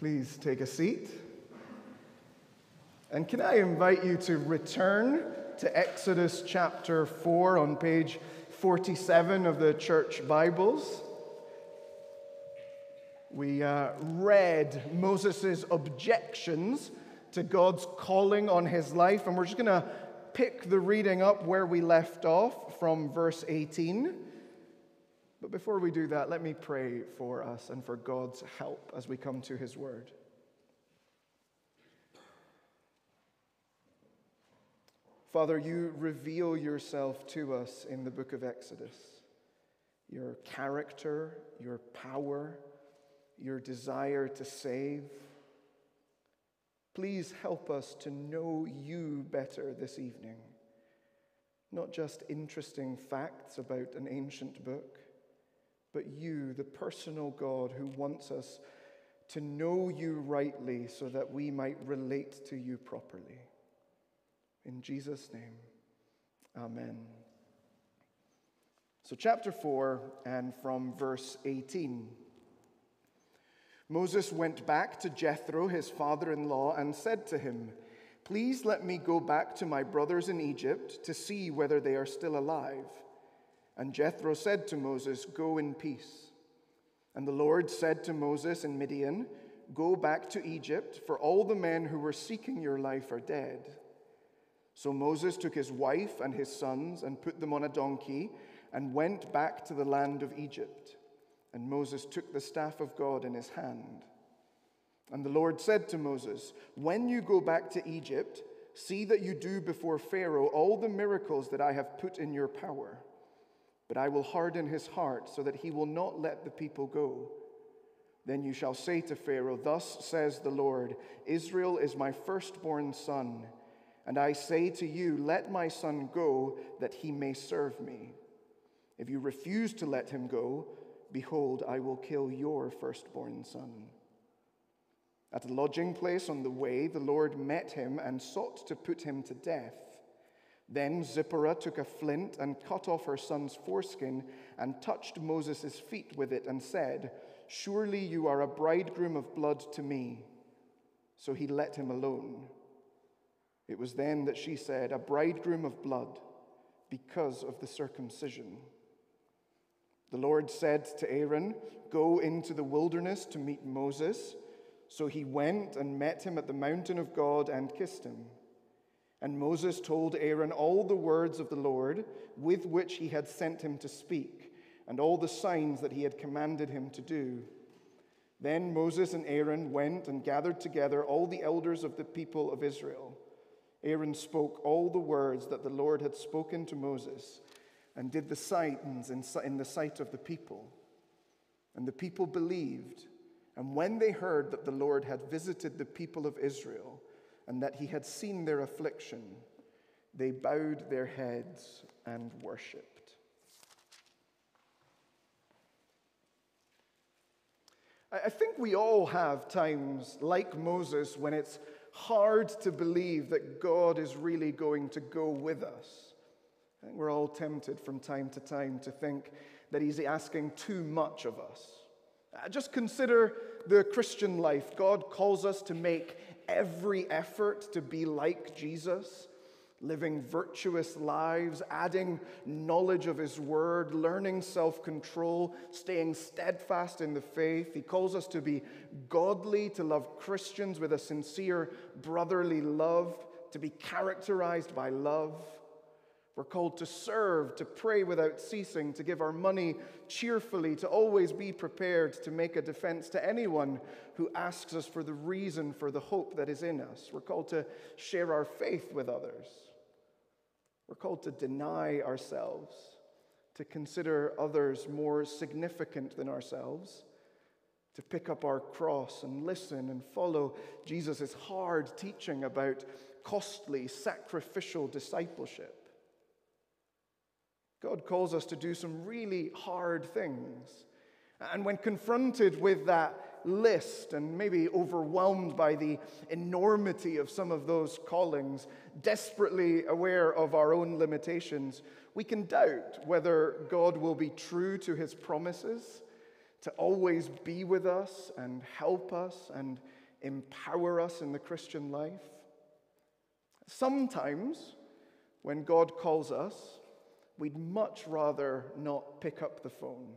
Please take a seat. And can I invite you to return to Exodus chapter 4 on page 47 of the church Bibles? We uh, read Moses' objections to God's calling on his life, and we're just going to pick the reading up where we left off from verse 18. But before we do that, let me pray for us and for God's help as we come to his word. Father, you reveal yourself to us in the book of Exodus. Your character, your power, your desire to save. Please help us to know you better this evening. Not just interesting facts about an ancient book but you, the personal God who wants us to know you rightly so that we might relate to you properly. In Jesus' name, amen. So, chapter 4, and from verse 18. Moses went back to Jethro, his father in law, and said to him, Please let me go back to my brothers in Egypt to see whether they are still alive. And Jethro said to Moses, Go in peace. And the Lord said to Moses in Midian, Go back to Egypt, for all the men who were seeking your life are dead. So Moses took his wife and his sons and put them on a donkey and went back to the land of Egypt. And Moses took the staff of God in his hand. And the Lord said to Moses, When you go back to Egypt, see that you do before Pharaoh all the miracles that I have put in your power but I will harden his heart so that he will not let the people go. Then you shall say to Pharaoh, Thus says the Lord Israel is my firstborn son. And I say to you, Let my son go, that he may serve me. If you refuse to let him go, behold, I will kill your firstborn son. At a lodging place on the way, the Lord met him and sought to put him to death. Then Zipporah took a flint and cut off her son's foreskin and touched Moses' feet with it and said, Surely you are a bridegroom of blood to me. So he let him alone. It was then that she said, A bridegroom of blood, because of the circumcision. The Lord said to Aaron, Go into the wilderness to meet Moses. So he went and met him at the mountain of God and kissed him. And Moses told Aaron all the words of the Lord with which he had sent him to speak, and all the signs that he had commanded him to do. Then Moses and Aaron went and gathered together all the elders of the people of Israel. Aaron spoke all the words that the Lord had spoken to Moses and did the signs in the sight of the people. And the people believed. And when they heard that the Lord had visited the people of Israel, and that he had seen their affliction, they bowed their heads and worshipped. I think we all have times like Moses when it's hard to believe that God is really going to go with us. I think we're all tempted from time to time to think that He's asking too much of us. Uh, just consider the Christian life. God calls us to make every effort to be like Jesus, living virtuous lives, adding knowledge of His Word, learning self control, staying steadfast in the faith. He calls us to be godly, to love Christians with a sincere brotherly love, to be characterized by love. We're called to serve, to pray without ceasing, to give our money cheerfully, to always be prepared to make a defense to anyone who asks us for the reason for the hope that is in us. We're called to share our faith with others. We're called to deny ourselves, to consider others more significant than ourselves, to pick up our cross and listen and follow Jesus' hard teaching about costly, sacrificial discipleship. God calls us to do some really hard things. And when confronted with that list and maybe overwhelmed by the enormity of some of those callings, desperately aware of our own limitations, we can doubt whether God will be true to his promises, to always be with us and help us and empower us in the Christian life. Sometimes, when God calls us, we'd much rather not pick up the phone.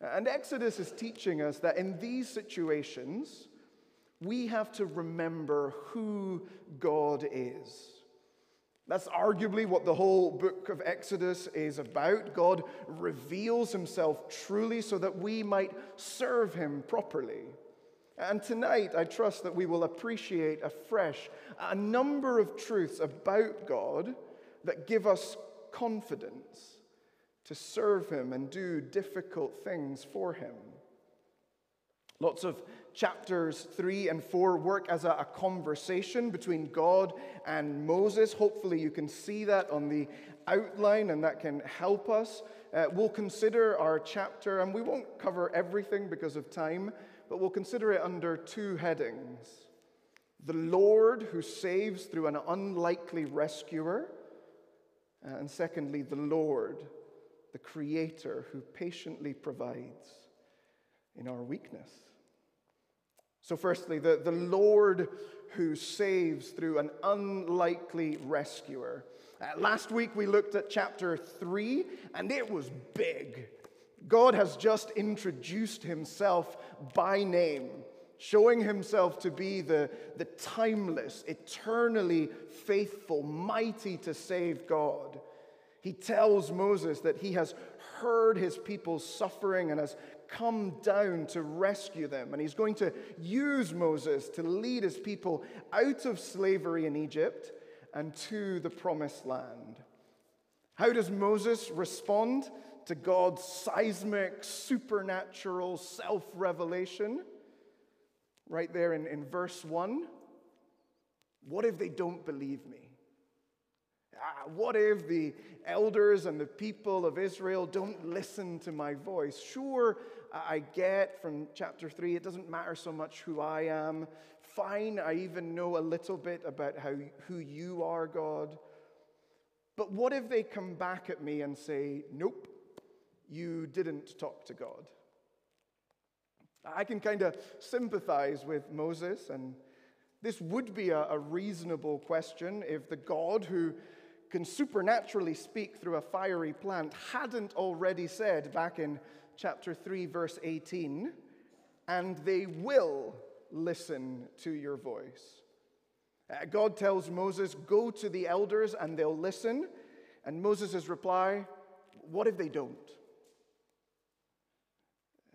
And Exodus is teaching us that in these situations, we have to remember who God is. That's arguably what the whole book of Exodus is about. God reveals himself truly so that we might serve him properly. And tonight, I trust that we will appreciate afresh a number of truths about God that give us confidence to serve him and do difficult things for him. Lots of chapters 3 and 4 work as a, a, conversation between God and Moses. Hopefully, you can see that on the outline, and that can help us. Uh, we'll consider our chapter, and we won't cover everything because of time, but we'll consider it under two headings the Lord who saves through an unlikely rescuer, uh, and secondly, the Lord, the Creator who patiently provides in our weakness. So, firstly, the, the Lord who saves through an unlikely rescuer. Uh, last week we looked at chapter 3, and it was big. God has just introduced himself by name, showing himself to be the, the timeless, eternally faithful, mighty to save God. He tells Moses that he has heard his people's suffering and has come down to rescue them. And he's going to use Moses to lead his people out of slavery in Egypt and to the promised land. How does Moses respond to God's seismic, supernatural self revelation? Right there in, in verse 1. What if they don't believe me? Ah, what if the elders and the people of Israel don't listen to my voice? Sure, I get from chapter 3, it doesn't matter so much who I am. Fine, I even know a little bit about how, who you are, God. But what if they come back at me and say, Nope, you didn't talk to God? I can kind of sympathize with Moses, and this would be a, a reasonable question if the God who can supernaturally speak through a fiery plant hadn't already said back in chapter 3, verse 18, and they will listen to your voice. Uh, God tells Moses, Go to the elders and they'll listen. And Moses' reply, What if they don't?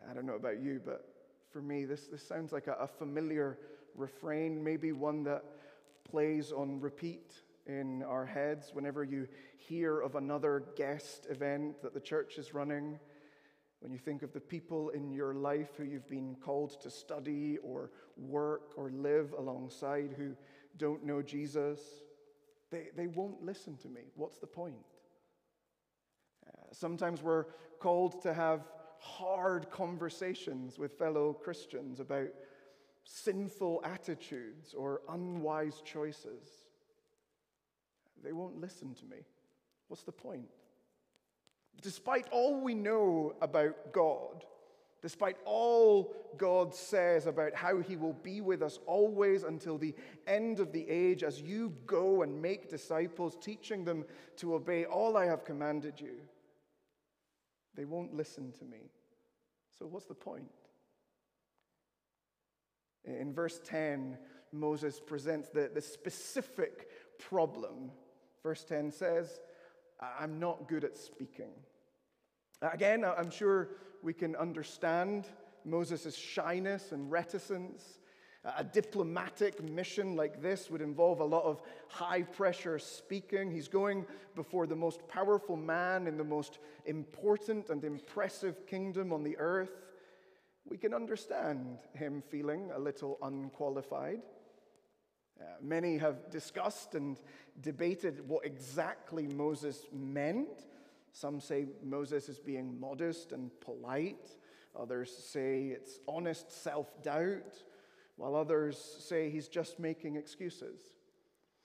I don't know about you, but for me, this, this sounds like a, a familiar refrain, maybe one that plays on repeat in our heads whenever you hear of another guest event that the church is running. When you think of the people in your life who you've been called to study or work or live alongside who don't know Jesus, they, they won't listen to me. What's the point? Uh, sometimes we're called to have hard conversations with fellow Christians about sinful attitudes or unwise choices. They won't listen to me. What's the point? Despite all we know about God, despite all God says about how He will be with us always until the end of the age, as you go and make disciples, teaching them to obey all I have commanded you, they won't listen to me. So, what's the point? In verse 10, Moses presents the, the specific problem. Verse 10 says, I'm not good at speaking. Again, I'm sure we can understand Moses' shyness and reticence. A diplomatic mission like this would involve a lot of high pressure speaking. He's going before the most powerful man in the most important and impressive kingdom on the earth. We can understand him feeling a little unqualified. Uh, many have discussed and debated what exactly Moses meant. Some say Moses is being modest and polite. Others say it's honest self doubt, while others say he's just making excuses.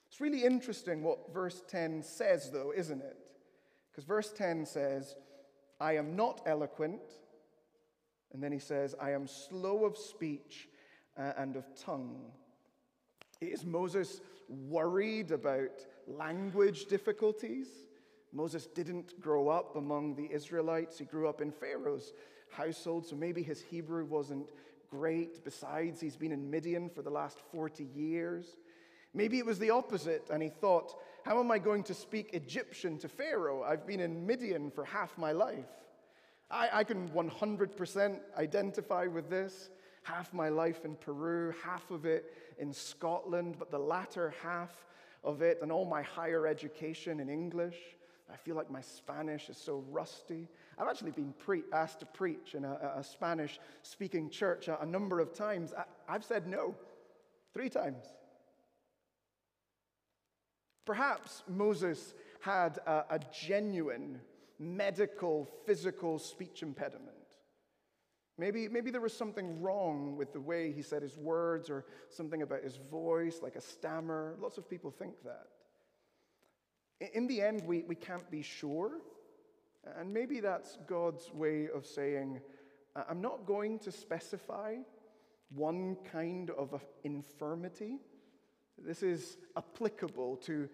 It's really interesting what verse 10 says, though, isn't it? Because verse 10 says, I am not eloquent, And then he says, I am slow of speech uh, and of tongue. Is Moses worried about language difficulties? Moses didn't grow up among the Israelites. He grew up in Pharaoh's household, so maybe his Hebrew wasn't great. Besides, he's been in Midian for the last 40 years. Maybe it was the opposite, and he thought, How am I going to speak Egyptian to Pharaoh? I've been in Midian for half my life. I, I can 100% identify with this. Half my life in Peru, half of it in Scotland, but the latter half of it and all my higher education in English. I feel like my Spanish is so rusty. I've actually been pre- asked to preach in a, a Spanish speaking church a, a, number of times. I, have said no, three times. Perhaps Moses had a, a genuine medical, physical speech impediment. Maybe, maybe there was something wrong with the way he said his words or something about his voice, like a stammer. Lots of people think that. In the end, we, we can't be sure. And maybe that's God's way of saying, I'm not going to specify one kind of infirmity. This is applicable to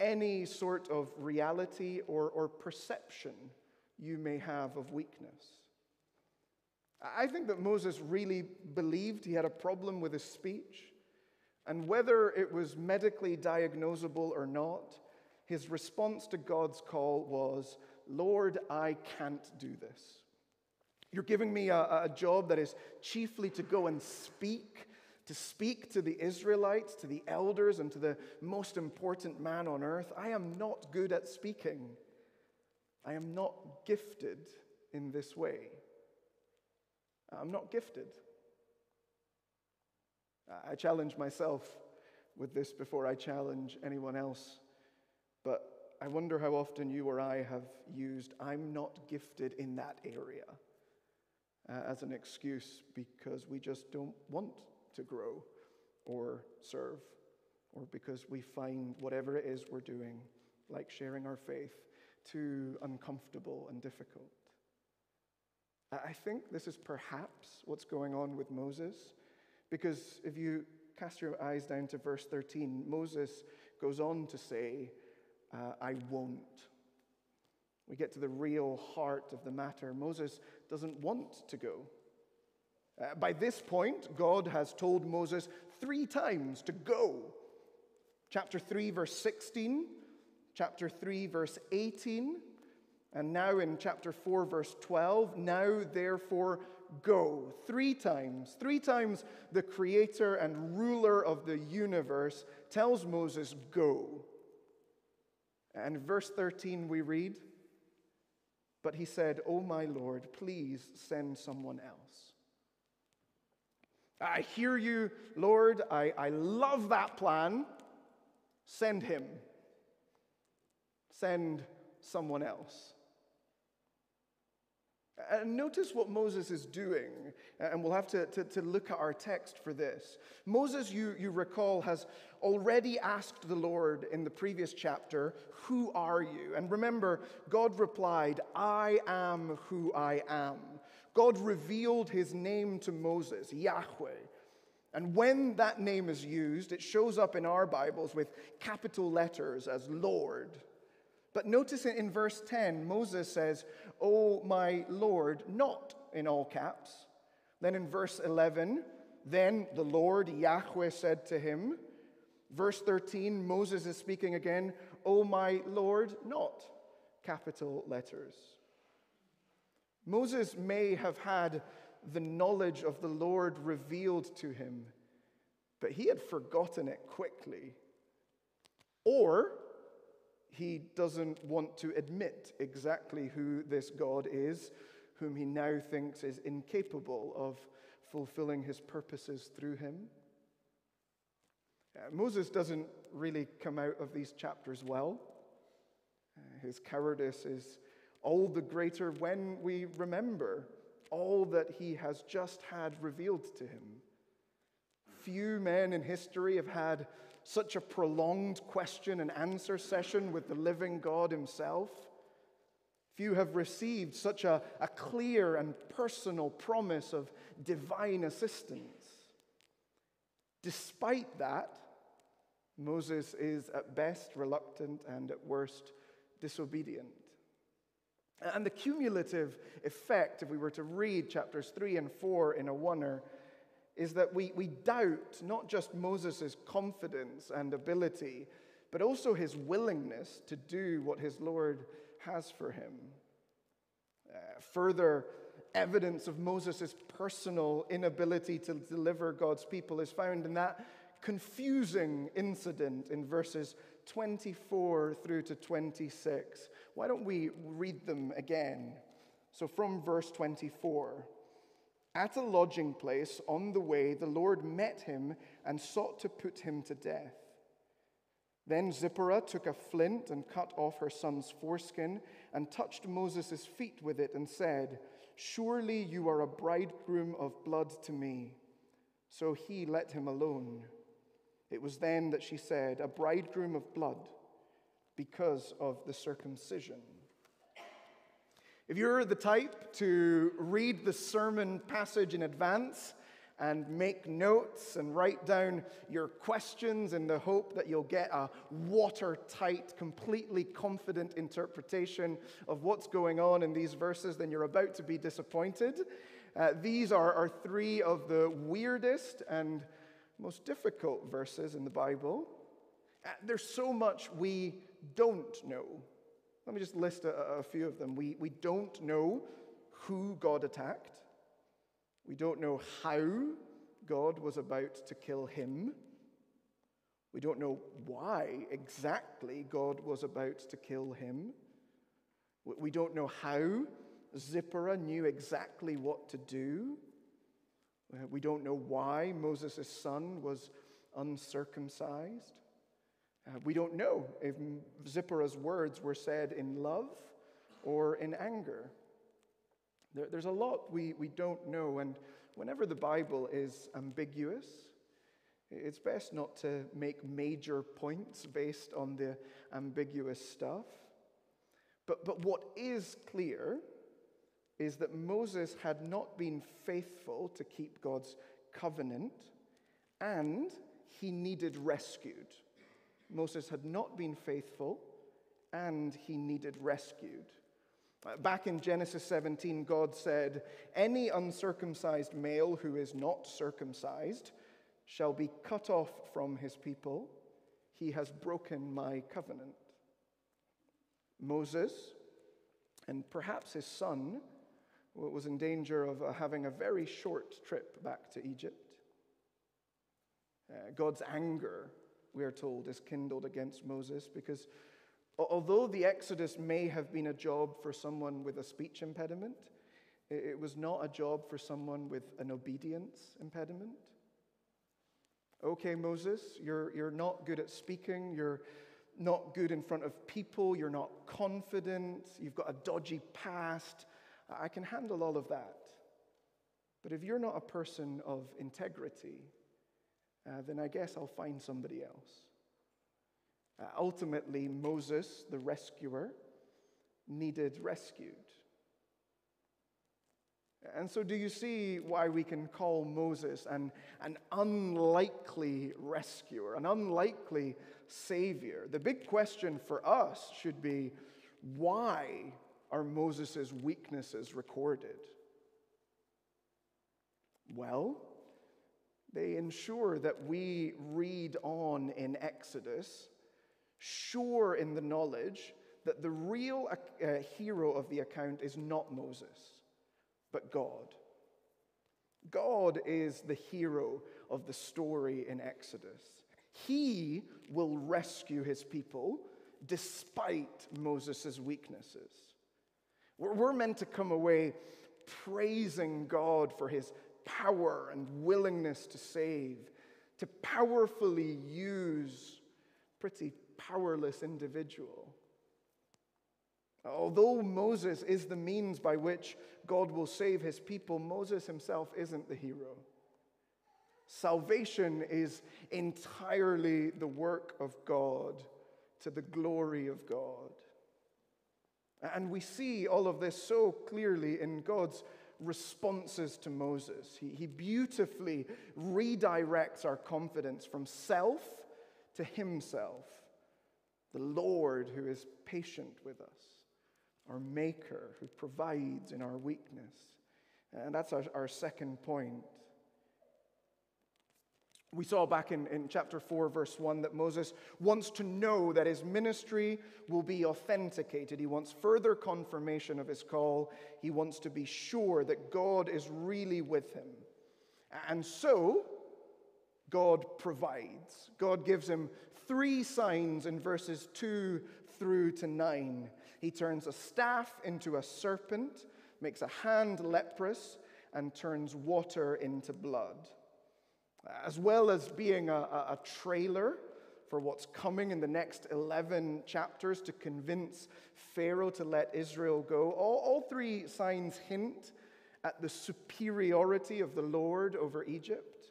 any sort of reality or, or perception you may have of weakness. I think that Moses really believed he had a problem with his speech, and whether it was medically diagnosable or not, his response to God's call was, Lord, I can't do this. You're giving me a, a job that is chiefly to go and speak to speak to the Israelites, to the elders, and to the most important man on earth. I am not good at speaking. I am not gifted in this way. I'm not gifted. I challenge myself with this before I challenge anyone else. But I wonder how often you or I have used, I'm not gifted in that area, uh, as an excuse because we just don't want to grow or serve, or because we find whatever it is we're doing, like sharing our faith, too uncomfortable and difficult. I think this is perhaps what's going on with Moses, because if you cast your eyes down to verse 13, Moses goes on to say, uh, I won't. We get to the real heart of the matter. Moses doesn't want to go. Uh, by this point, God has told Moses three times to go. Chapter 3, verse 16, chapter 3, verse 18, and now in chapter 4, verse 12, now therefore go. Three times, three times the creator and ruler of the universe tells Moses, go. And verse 13, we read, But he said, Oh, my Lord, please send someone else. I hear you, Lord. I, I love that plan. Send him. Send someone else. And notice what Moses is doing, and we'll have to, to, to, look at our text for this. Moses, you, you recall, has already asked the Lord in the previous chapter, Who are you? And remember, God replied, I am who I am. God revealed his name to Moses, Yahweh. And when that name is used, it shows up in our Bibles with capital letters as Lord. But notice in verse 10, Moses says, Oh, my Lord, not in all caps. Then in verse 11, then the Lord, Yahweh, said to him, Verse 13, Moses is speaking again, Oh, my Lord, not capital letters. Moses may have had the knowledge of the Lord revealed to him, but he had forgotten it quickly. Or he doesn't want to admit exactly who this God is, whom he now thinks is incapable of fulfilling his purposes through him. Uh, Moses doesn't really come out of these chapters well. Uh, his cowardice is all the greater when we remember all that he has just had revealed to him. Few men in history have had such a prolonged question and answer session with the living God himself. Few have received such a, a clear and personal promise of divine assistance. Despite that, Moses is at best reluctant and at worst disobedient. And the cumulative effect, if we were to read chapters 3 and 4 in a oneer, is that we, we doubt not just Moses' confidence and ability, but also his willingness to do what his Lord has for him. Uh, further evidence of Moses' personal inability to deliver God's people is found in that confusing incident in verses 24 through to 26. Why don't we read them again? So, from verse 24 At a lodging place on the way, the Lord met him and sought to put him to death. Then Zipporah took a flint and cut off her son's foreskin and touched Moses' feet with it and said, Surely you are a bridegroom of blood to me. So he let him alone. It was then that she said, A bridegroom of blood, because of the circumcision. If you're the type to read the sermon passage in advance and make notes and write down your questions in the hope that you'll get a watertight, completely confident interpretation of what's going on in these verses, then you're about to be disappointed. Uh, these are, are three of the weirdest and most difficult verses in the Bible. Uh, there's so much we don't know. Let me just list a, a few of them. We, we don't know who God attacked, we don't know how God was about to kill him. We don't know why exactly God was about to kill him. We don't know how Zipporah knew exactly what to do. We don't know why Moses' son was uncircumcised. Uh, we don't know if Zipporah's words were said in love or in anger. There, there's a lot we, we don't know, and whenever the Bible is ambiguous, it's best not to make major points based on the ambiguous stuff. But, but what is clear is that Moses had not been faithful to keep God's covenant and he needed rescued. Moses had not been faithful and he needed rescued. Uh, back in Genesis 17, God said, Any uncircumcised male who is not circumcised shall be cut off from his people. He has broken my covenant. Moses, and perhaps his son, was in danger of uh, having a very short trip back to Egypt. Uh, God's anger, we are told, is kindled against Moses because although the Exodus may have been a job for someone with a speech impediment, it was not a job for someone with an obedience impediment. Okay, Moses, you're, you're not good at speaking, you're not good in front of people, you're not confident, you've got a dodgy past, I can handle all of that. But if you're not a person of integrity, uh, then I guess I'll find somebody else. Uh, ultimately, Moses, the rescuer, needed rescued. And so, do you see why we can call Moses an, an unlikely rescuer, an unlikely savior? The big question for us should be why are Moses' weaknesses recorded? Well, they ensure that we read on in Exodus, sure in the knowledge that the real uh, hero of the account is not Moses, but God. God is the hero of the story in Exodus. He will rescue his people despite Moses' weaknesses. We're meant to come away praising God for his power and willingness to save, to powerfully use pretty powerless individual. Although Moses is the means by which God will save his people, Moses himself isn't the hero. Salvation is entirely the work of God to the glory of God. And we see all of this so clearly in God's responses to Moses. He, he beautifully redirects our confidence from self to himself, the Lord who is patient with us, our Maker who provides in our weakness. And that's our, our second point. We saw back in, in chapter 4, verse 1, that Moses wants to know that his ministry will be authenticated. He wants further confirmation of his call. He wants to be sure that God is really with him. And so, God provides. God gives him three signs in verses 2 through to 9. He turns a staff into a serpent, makes a hand leprous, and turns water into blood as well as being a, a, trailer for what's coming in the next 11 chapters to convince Pharaoh to let Israel go. All, all three signs hint at the superiority of the Lord over Egypt.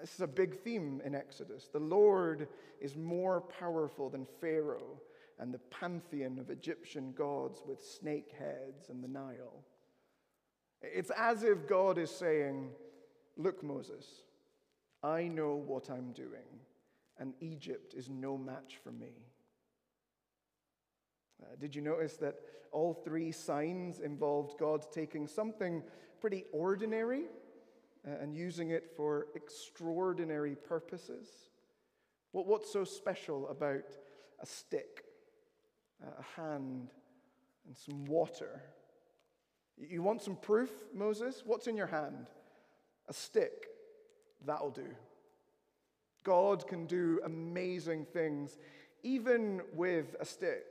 This is a big theme in Exodus. The Lord is more powerful than Pharaoh and the pantheon of Egyptian gods with snake heads and the Nile. It's as if God is saying, Look, Moses, I know what I'm doing, and Egypt is no match for me. Uh, did you notice that all three signs involved God taking something pretty ordinary uh, and using it for extraordinary purposes? What, what's so special about a stick, a hand, and some water? You want some proof, Moses? What's in your hand? A stick. That'll do. God can do amazing things, even with a stick.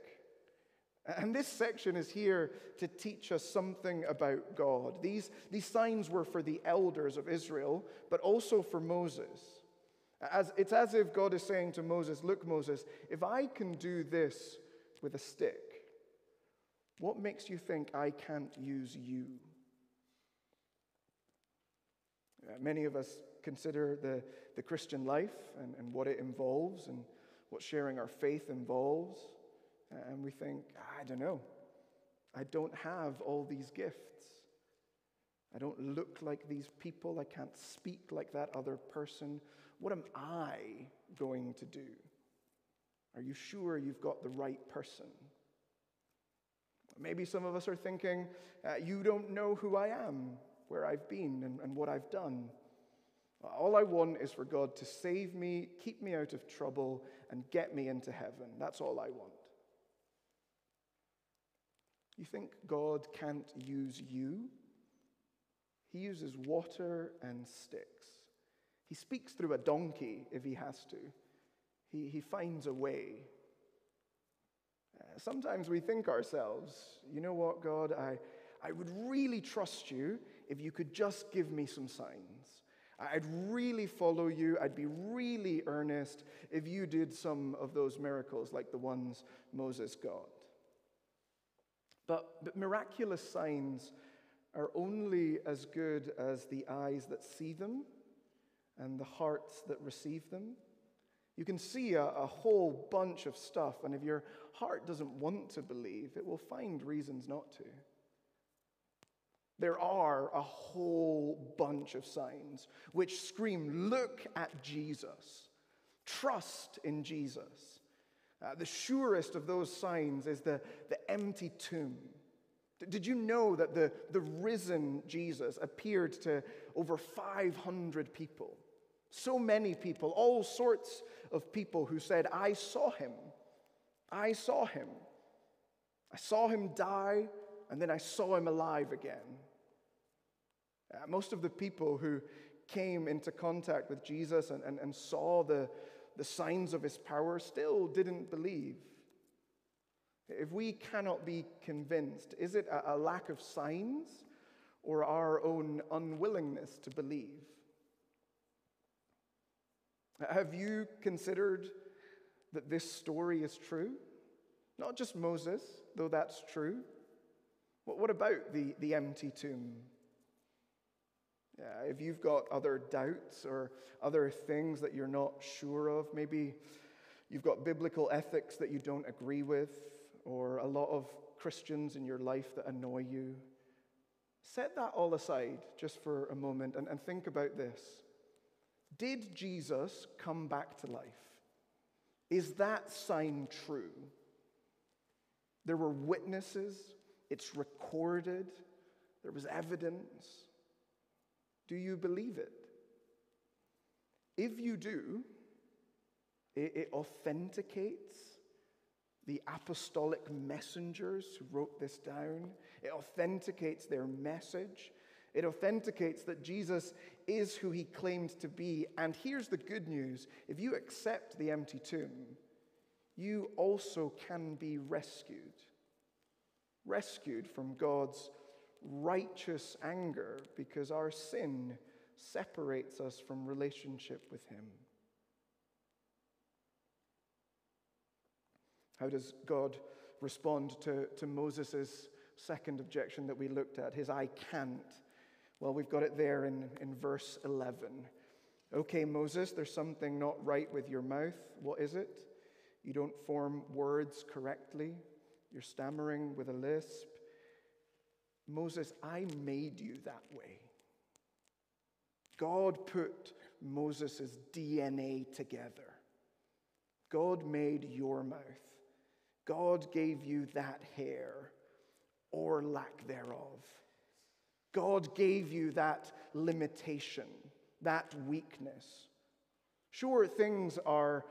And this section is here to teach us something about God. These, these signs were for the elders of Israel, but also for Moses. As, it's as if God is saying to Moses, Look, Moses, if I can do this with a stick, what makes you think I can't use you? Uh, many of us consider the, the Christian life and, and what it involves and what sharing our faith involves. Uh, and we think, ah, I don't know. I don't have all these gifts. I don't look like these people. I can't speak like that other person. What am I going to do? Are you sure you've got the right person? Maybe some of us are thinking, uh, You don't know who I am, where I've been, and, and what I've done. All I want is for God to save me, keep me out of trouble, and get me into heaven. That's all I want. You think God can't use you? He uses water and sticks. He speaks through a donkey if he has to. He, he finds a way. Uh, sometimes we think ourselves, you know what, God, I, I would really trust you if you could just give me some signs. I'd really follow you. I'd be really earnest if you did some of those miracles like the ones Moses got. But, but miraculous signs are only as good as the eyes that see them and the hearts that receive them. You can see a, a, whole bunch of stuff, and if your heart doesn't want to believe, it will find reasons not to. There are a whole bunch of signs which scream, Look at Jesus, trust in Jesus. Uh, the surest of those signs is the, the empty tomb. Did you know that the, the risen Jesus appeared to over 500 people? So many people, all sorts of people who said, I saw him. I saw him. I saw him die, and then I saw him alive again. Uh, most of the people who came into contact with Jesus and, and, and saw the, the signs of his power still didn't believe. If we cannot be convinced, is it a, a lack of signs or our own unwillingness to believe? Have you considered that this story is true? Not just Moses, though that's true. What about the, the empty tomb? if you've got other doubts or other things that you're not sure of, maybe you've got biblical ethics that you don't agree with, or a lot of Christians in your life that annoy you. Set that all aside just for a moment and, and think about this. Did Jesus come back to life? Is that sign true? There were witnesses, it's recorded, there was evidence. Do you believe it? If you do, it, it authenticates the apostolic messengers who wrote this down. It authenticates their message. It authenticates that Jesus is who he claimed to be. And here's the good news if you accept the empty tomb, you also can be rescued. Rescued from God's righteous anger because our sin separates us from relationship with him. How does God respond to, to Moses' second objection that we looked at, his I can't? Well, we've got it there in, in verse 11. Okay, Moses, there's something not right with your mouth. What is it? You don't form words correctly. You're stammering with a lisp. Moses, I made you that way. God put Moses' DNA together. God made your mouth. God gave you that hair or lack thereof. God gave you that limitation, that weakness. Sure, things are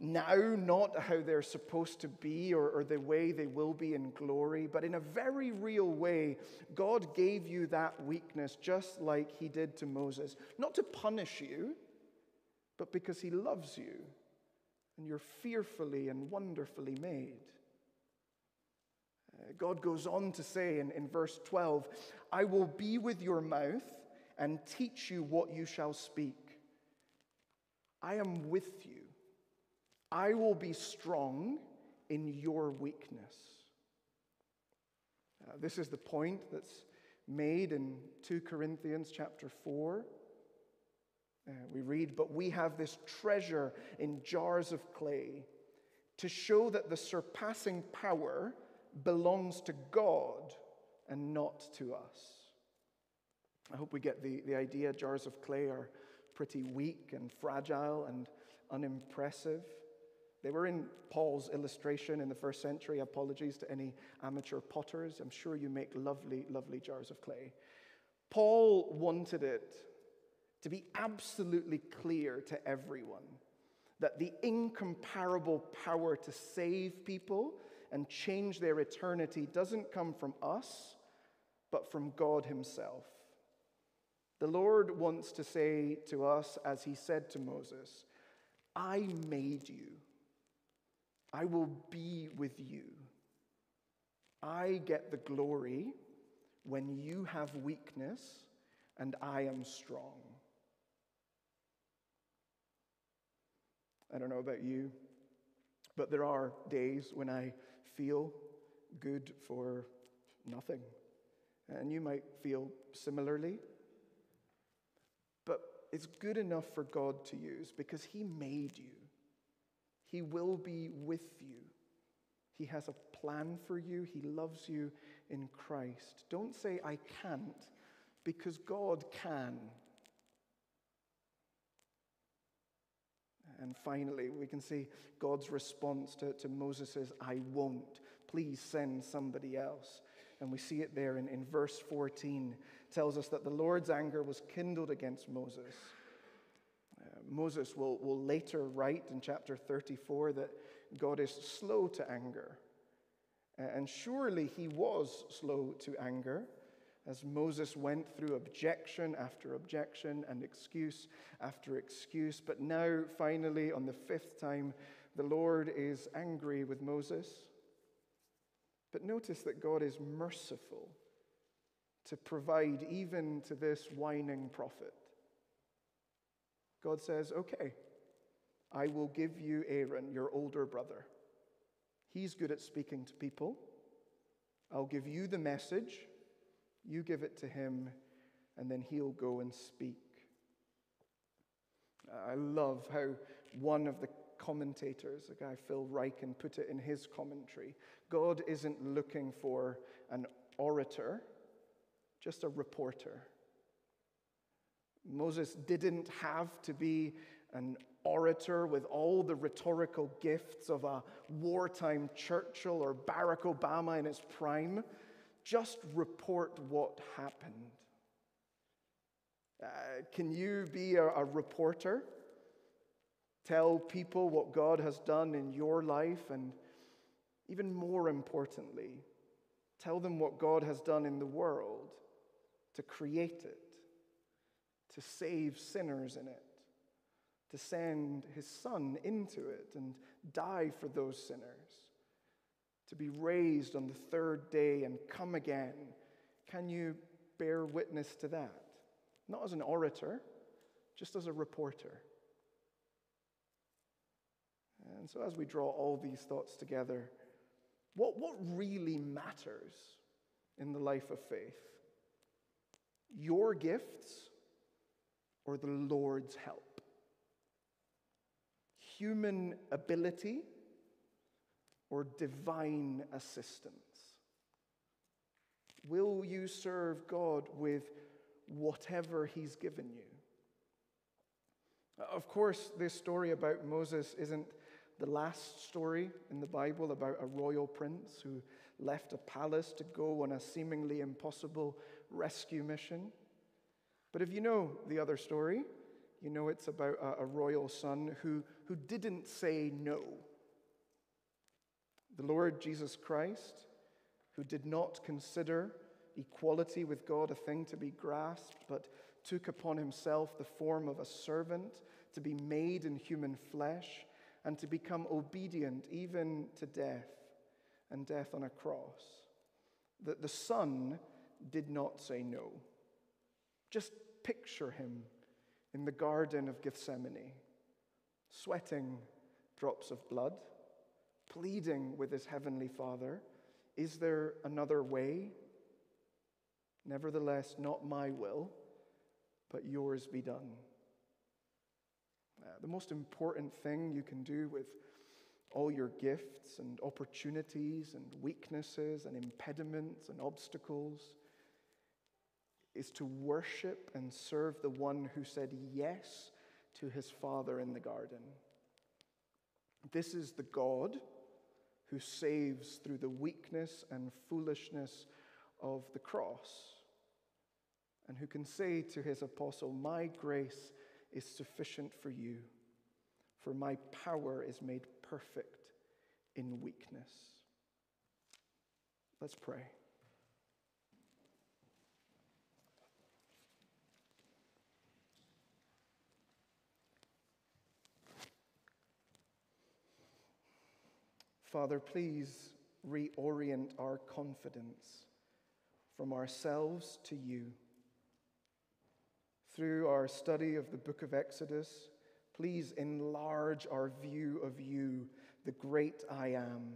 now not how they're supposed to be or, or, the way they will be in glory, but in a very real way, God gave you that weakness just like He did to Moses, not to punish you, but because He loves you and you're fearfully and wonderfully made. Uh, God goes on to say in, in verse 12, I will be with your mouth and teach you what you shall speak. I am with you. I will be strong in your weakness. Uh, this is the point that's made in 2 Corinthians chapter 4. Uh, we read, But we have this treasure in jars of clay to show that the surpassing power belongs to God and not to us. I hope we get the, the idea. Jars of clay are pretty weak and fragile and unimpressive. They were in Paul's illustration in the first century. Apologies to any amateur potters. I'm sure you make lovely, lovely jars of clay. Paul wanted it to be absolutely clear to everyone that the incomparable power to save people and change their eternity doesn't come from us, but from God Himself. The Lord wants to say to us, as He said to Moses, I made you, I will be with you. I get the glory when you have weakness and I am strong. I don't know about you, but there are days when I feel good for nothing. And you might feel similarly. But it's good enough for God to use because He made you. He will be with you. He has a plan for you. He loves you in Christ. Don't say, I can't, because God can. And finally, we can see God's response to, to Moses' I won't. Please send somebody else. And we see it there in, in verse 14. It tells us that the Lord's anger was kindled against Moses. Moses will, will later write in chapter 34 that God is slow to anger. And surely he was slow to anger as Moses went through objection after objection and excuse after excuse. But now, finally, on the fifth time, the Lord is angry with Moses. But notice that God is merciful to provide even to this whining prophet. God says, Okay, I will give you Aaron, your older brother. He's good at speaking to people. I'll give you the message. You give it to him, and then he'll go and speak. I love how one of the commentators, a guy Phil Ryken put it in his commentary. God isn't looking for an orator, just a reporter. Moses didn't have to be an orator with all the rhetorical gifts of a wartime Churchill or Barack Obama in its prime. Just report what happened. Uh, can you be a, a reporter? Tell people what God has done in your life, and even more importantly, tell them what God has done in the world to create it, to save sinners in it to send his son into it and die for those sinners, to be raised on the third day and come again. Can you bear witness to that? Not as an orator, just as a reporter. And so, as we draw all these thoughts together, what, what really matters in the life of faith? Your gifts or the Lord's help? human ability or divine assistance? Will you serve God with whatever He's given you? Of course, this story about Moses isn't the last story in the Bible about a royal prince who left a palace to go on a seemingly impossible rescue mission. But if you know the other story, you know, it's about a, a royal son who, who didn't say no. The Lord Jesus Christ, who did not consider equality with God a thing to be grasped, but took upon himself the form of a servant to be made in human flesh and to become obedient even to death and death on a cross. That the Son did not say no. Just picture him in the Garden of Gethsemane, sweating drops of blood, pleading with his heavenly Father, Is there another way? Nevertheless, not my will, but yours be done. Uh, the most important thing you can do with all your gifts and opportunities and weaknesses and impediments and obstacles is to worship and serve the one who said yes to his Father in the garden. This is the God who saves through the weakness and foolishness of the cross, and who can say to his apostle, My grace is sufficient for you, for my power is made perfect in weakness. Let's pray. Father, please reorient our confidence from ourselves to you. Through our study of the book of Exodus, please enlarge our view of you, the great I am.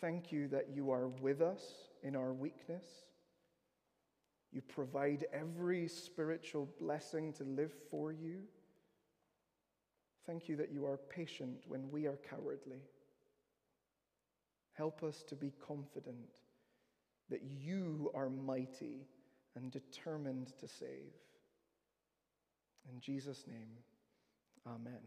Thank you that you are with us in our weakness. You provide every spiritual blessing to live for you. Thank you that you are patient when we are cowardly. Help us to be confident that you are mighty and determined to save. In Jesus' name, amen.